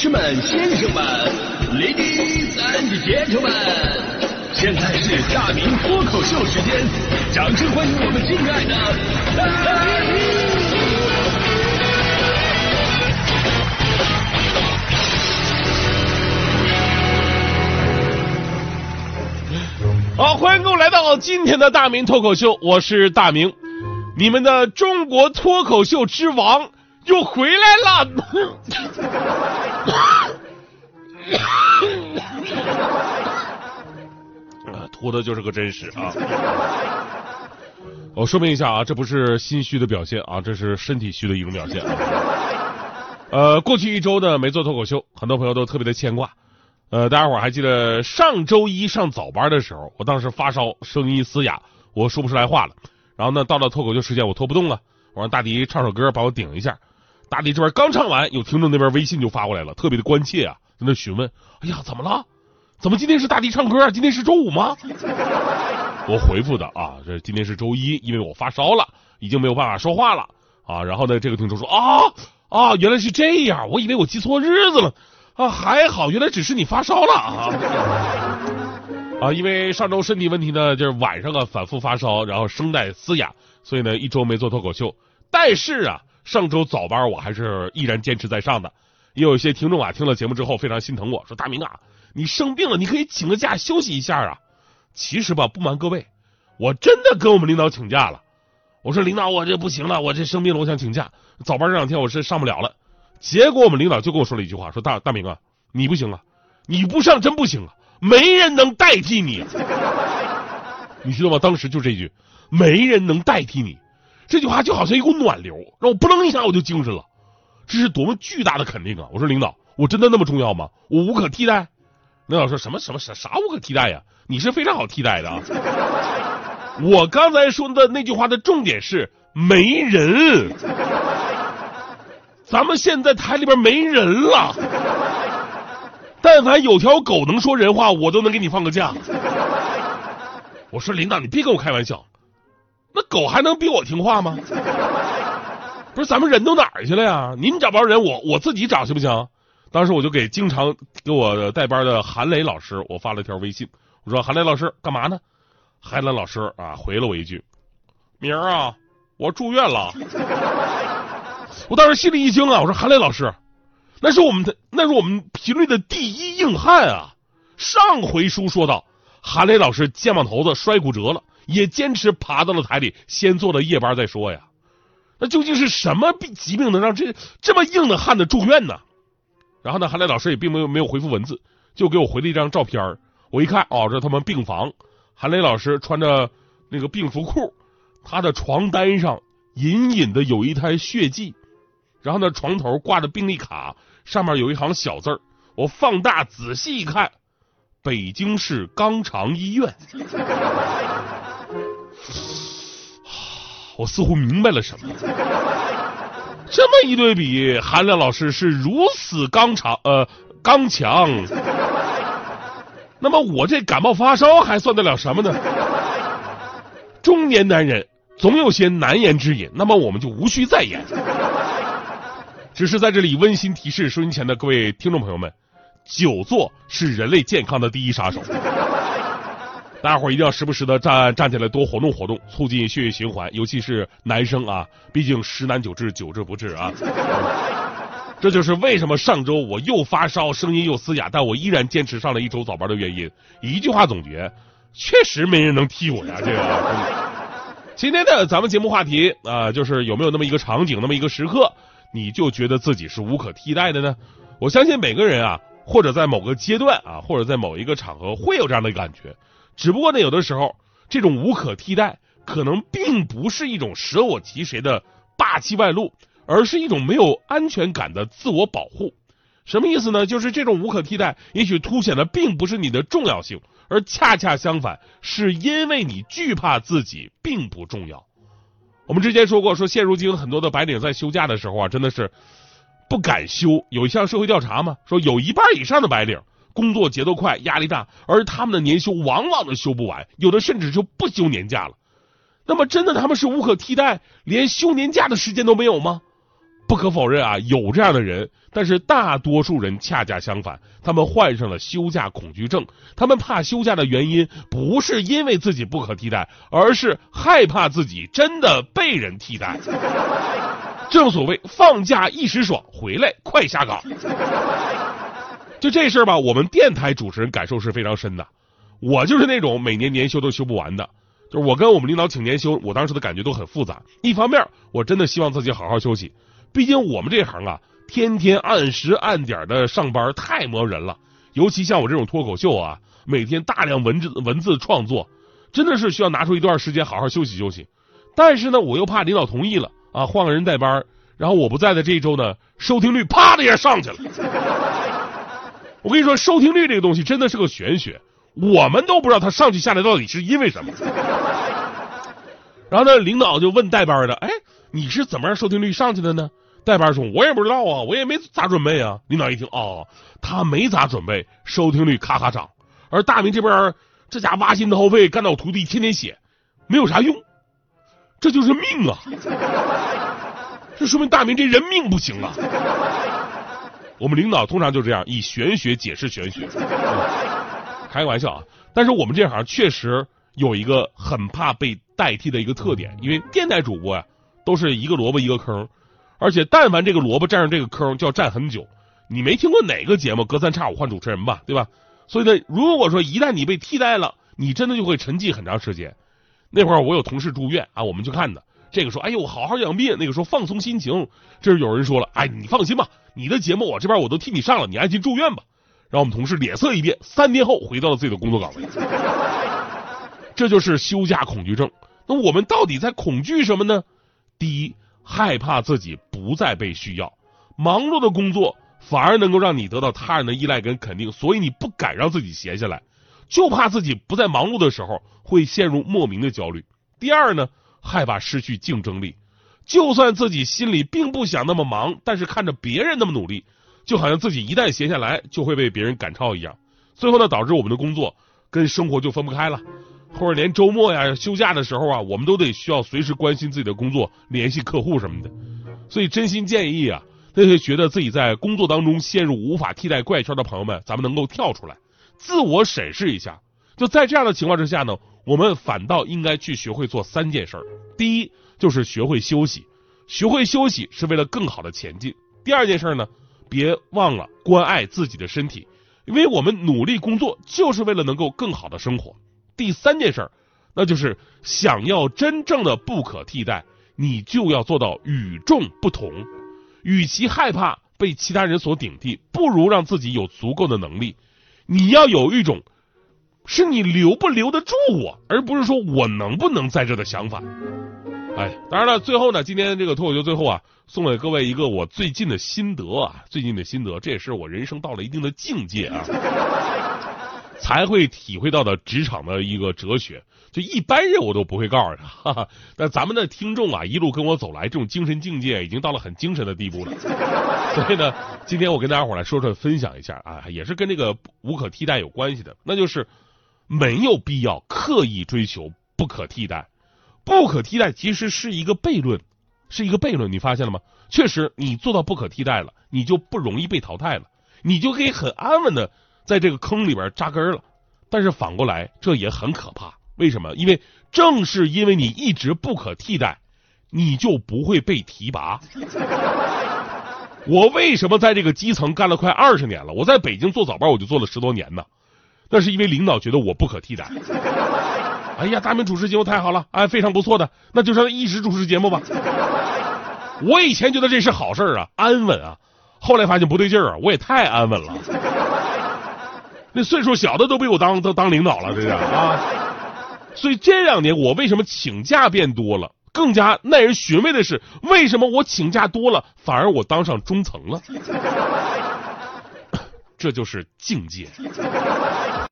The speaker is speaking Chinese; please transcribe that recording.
士们、先生们，Ladies and Gentlemen，现在是大明脱口秀时间，掌声欢迎我们敬爱的！好，欢迎各位来到今天的大明脱口秀，我是大明，你们的中国脱口秀之王又回来了。啊，秃的就是个真实啊！我说明一下啊，这不是心虚的表现啊，这是身体虚的一种表现啊。呃，过去一周呢没做脱口秀，很多朋友都特别的牵挂。呃，大家伙还记得上周一上早班的时候，我当时发烧，声音嘶哑，我说不出来话了。然后呢，到了脱口秀时间，我脱不动了，我让大迪唱首歌把我顶一下。大迪这边刚唱完，有听众那边微信就发过来了，特别的关切啊，在那询问：“哎呀，怎么了？怎么今天是大迪唱歌啊？今天是周五吗？”我回复的啊，这今天是周一，因为我发烧了，已经没有办法说话了啊。然后呢，这个听众说：“啊啊，原来是这样，我以为我记错日子了。”啊，还好，原来只是你发烧了啊！啊，因为上周身体问题呢，就是晚上啊反复发烧，然后声带嘶哑，所以呢一周没做脱口秀。但是啊，上周早班我还是依然坚持在上的。也有一些听众啊听了节目之后非常心疼我说：“大明啊，你生病了，你可以请个假休息一下啊。”其实吧，不瞒各位，我真的跟我们领导请假了。我说领导，我这不行了，我这生病了，我想请假。早班这两天我是上不了了。结果我们领导就跟我说了一句话，说大大明啊，你不行啊，你不上真不行啊，没人能代替你。你知道吗？当时就这句，没人能代替你，这句话就好像一股暖流，让我扑棱一下我就精神了。这是多么巨大的肯定啊！我说领导，我真的那么重要吗？我无可替代？领导说什么什么啥啥无可替代呀？你是非常好替代的啊！我刚才说的那句话的重点是没人。咱们现在台里边没人了，但凡有条狗能说人话，我都能给你放个假。我说领导，你别跟我开玩笑，那狗还能比我听话吗？不是，咱们人都哪儿去了呀？您找不着人，我我自己找行不行？当时我就给经常给我带班的韩磊老师，我发了条微信，我说韩磊老师干嘛呢？韩磊老师啊回了我一句：明儿啊，我住院了。我当时心里一惊啊！我说韩磊老师，那是我们的，那是我们频率的第一硬汉啊！上回书说到，韩磊老师肩膀头子摔骨折了，也坚持爬到了台里，先做了夜班再说呀。那究竟是什么病疾病能让这这么硬的汉子住院呢？然后呢，韩磊老师也并没有没有回复文字，就给我回了一张照片我一看，哦，这他们病房，韩磊老师穿着那个病服裤，他的床单上隐隐的有一滩血迹。然后呢，床头挂着病历卡，上面有一行小字儿。我放大仔细一看，北京市肛肠医院。我似乎明白了什么。这么一对比，韩亮老师是如此刚强，呃，刚强。那么我这感冒发烧还算得了什么呢？中年男人总有些难言之隐，那么我们就无需再言。只是在这里温馨提示收音前的各位听众朋友们，久坐是人类健康的第一杀手。大家伙一定要时不时的站站起来，多活动活动，促进血液循环，尤其是男生啊，毕竟十难九治，九治不治啊。这就是为什么上周我又发烧，声音又嘶哑，但我依然坚持上了一周早班的原因。一句话总结，确实没人能替我呀。这个，今天的咱们节目话题啊，就是有没有那么一个场景，那么一个时刻。你就觉得自己是无可替代的呢？我相信每个人啊，或者在某个阶段啊，或者在某一个场合会有这样的感觉。只不过呢，有的时候这种无可替代，可能并不是一种舍我其谁的霸气外露，而是一种没有安全感的自我保护。什么意思呢？就是这种无可替代，也许凸显的并不是你的重要性，而恰恰相反，是因为你惧怕自己并不重要。我们之前说过，说现如今很多的白领在休假的时候啊，真的是不敢休。有一项社会调查嘛，说有一半以上的白领工作节奏快，压力大，而他们的年休往往都休不完，有的甚至就不休年假了。那么，真的他们是无可替代，连休年假的时间都没有吗？不可否认啊，有这样的人，但是大多数人恰恰相反，他们患上了休假恐惧症。他们怕休假的原因，不是因为自己不可替代，而是害怕自己真的被人替代。正所谓放假一时爽，回来快下岗。就这事儿吧，我们电台主持人感受是非常深的。我就是那种每年年休都休不完的。就是我跟我们领导请年休，我当时的感觉都很复杂。一方面，我真的希望自己好好休息。毕竟我们这行啊，天天按时按点的上班太磨人了。尤其像我这种脱口秀啊，每天大量文字文字创作，真的是需要拿出一段时间好好休息休息。但是呢，我又怕领导同意了啊，换个人代班，然后我不在的这一周呢，收听率啪的一下上去了。我跟你说，收听率这个东西真的是个玄学，我们都不知道它上去下来到底是因为什么。然后呢，领导就问代班的，哎，你是怎么让收听率上去的呢？代班说：“我也不知道啊，我也没咋准备啊。”领导一听，哦，他没咋准备，收听率咔咔涨。而大明这边，这家挖心掏肺干到徒弟天天写，没有啥用，这就是命啊！这说明大明这人命不行啊！我们领导通常就这样以玄学解释玄学，开个玩笑啊！但是我们这行确实有一个很怕被代替的一个特点，因为电台主播呀，都是一个萝卜一个坑。而且，但凡这个萝卜占上这个坑，就要占很久。你没听过哪个节目隔三差五换主持人吧？对吧？所以呢，如果说一旦你被替代了，你真的就会沉寂很长时间。那会儿我有同事住院啊，我们去看的。这个说：“哎呦，好好养病。”那个说：“放松心情。”这是有人说了：“哎，你放心吧，你的节目我这边我都替你上了，你安心住院吧。”然后我们同事脸色一变，三天后回到了自己的工作岗位。这就是休假恐惧症。那我们到底在恐惧什么呢？第一。害怕自己不再被需要，忙碌的工作反而能够让你得到他人的依赖跟肯定，所以你不敢让自己闲下来，就怕自己不在忙碌的时候会陷入莫名的焦虑。第二呢，害怕失去竞争力，就算自己心里并不想那么忙，但是看着别人那么努力，就好像自己一旦闲下来就会被别人赶超一样。最后呢，导致我们的工作跟生活就分不开了。或者连周末呀、休假的时候啊，我们都得需要随时关心自己的工作、联系客户什么的。所以，真心建议啊，那些觉得自己在工作当中陷入无法替代怪圈的朋友们，咱们能够跳出来，自我审视一下。就在这样的情况之下呢，我们反倒应该去学会做三件事儿。第一，就是学会休息，学会休息是为了更好的前进。第二件事儿呢，别忘了关爱自己的身体，因为我们努力工作就是为了能够更好的生活。第三件事儿，那就是想要真正的不可替代，你就要做到与众不同。与其害怕被其他人所顶替，不如让自己有足够的能力。你要有一种是你留不留得住我，而不是说我能不能在这的想法。哎，当然了，最后呢，今天这个脱口秀最后啊，送给各位一个我最近的心得啊，最近的心得，这也是我人生到了一定的境界啊。才会体会到的职场的一个哲学，就一般人我都不会告诉他。哈 哈但咱们的听众啊，一路跟我走来，这种精神境界已经到了很精神的地步了。所以呢，今天我跟大家伙来说说，分享一下啊，也是跟这个无可替代有关系的，那就是没有必要刻意追求不可替代。不可替代其实是一个悖论，是一个悖论。你发现了吗？确实，你做到不可替代了，你就不容易被淘汰了，你就可以很安稳的。在这个坑里边扎根了，但是反过来这也很可怕。为什么？因为正是因为你一直不可替代，你就不会被提拔。我为什么在这个基层干了快二十年了？我在北京做早班，我就做了十多年呢。那是因为领导觉得我不可替代。哎呀，大明主持节目太好了，哎，非常不错的，那就让他一直主持节目吧。我以前觉得这是好事啊，安稳啊，后来发现不对劲儿啊，我也太安稳了。那岁数小的都被我当当当领导了，这是啊。所以这两年我为什么请假变多了？更加耐人寻味的是，为什么我请假多了，反而我当上中层了？这就是境界。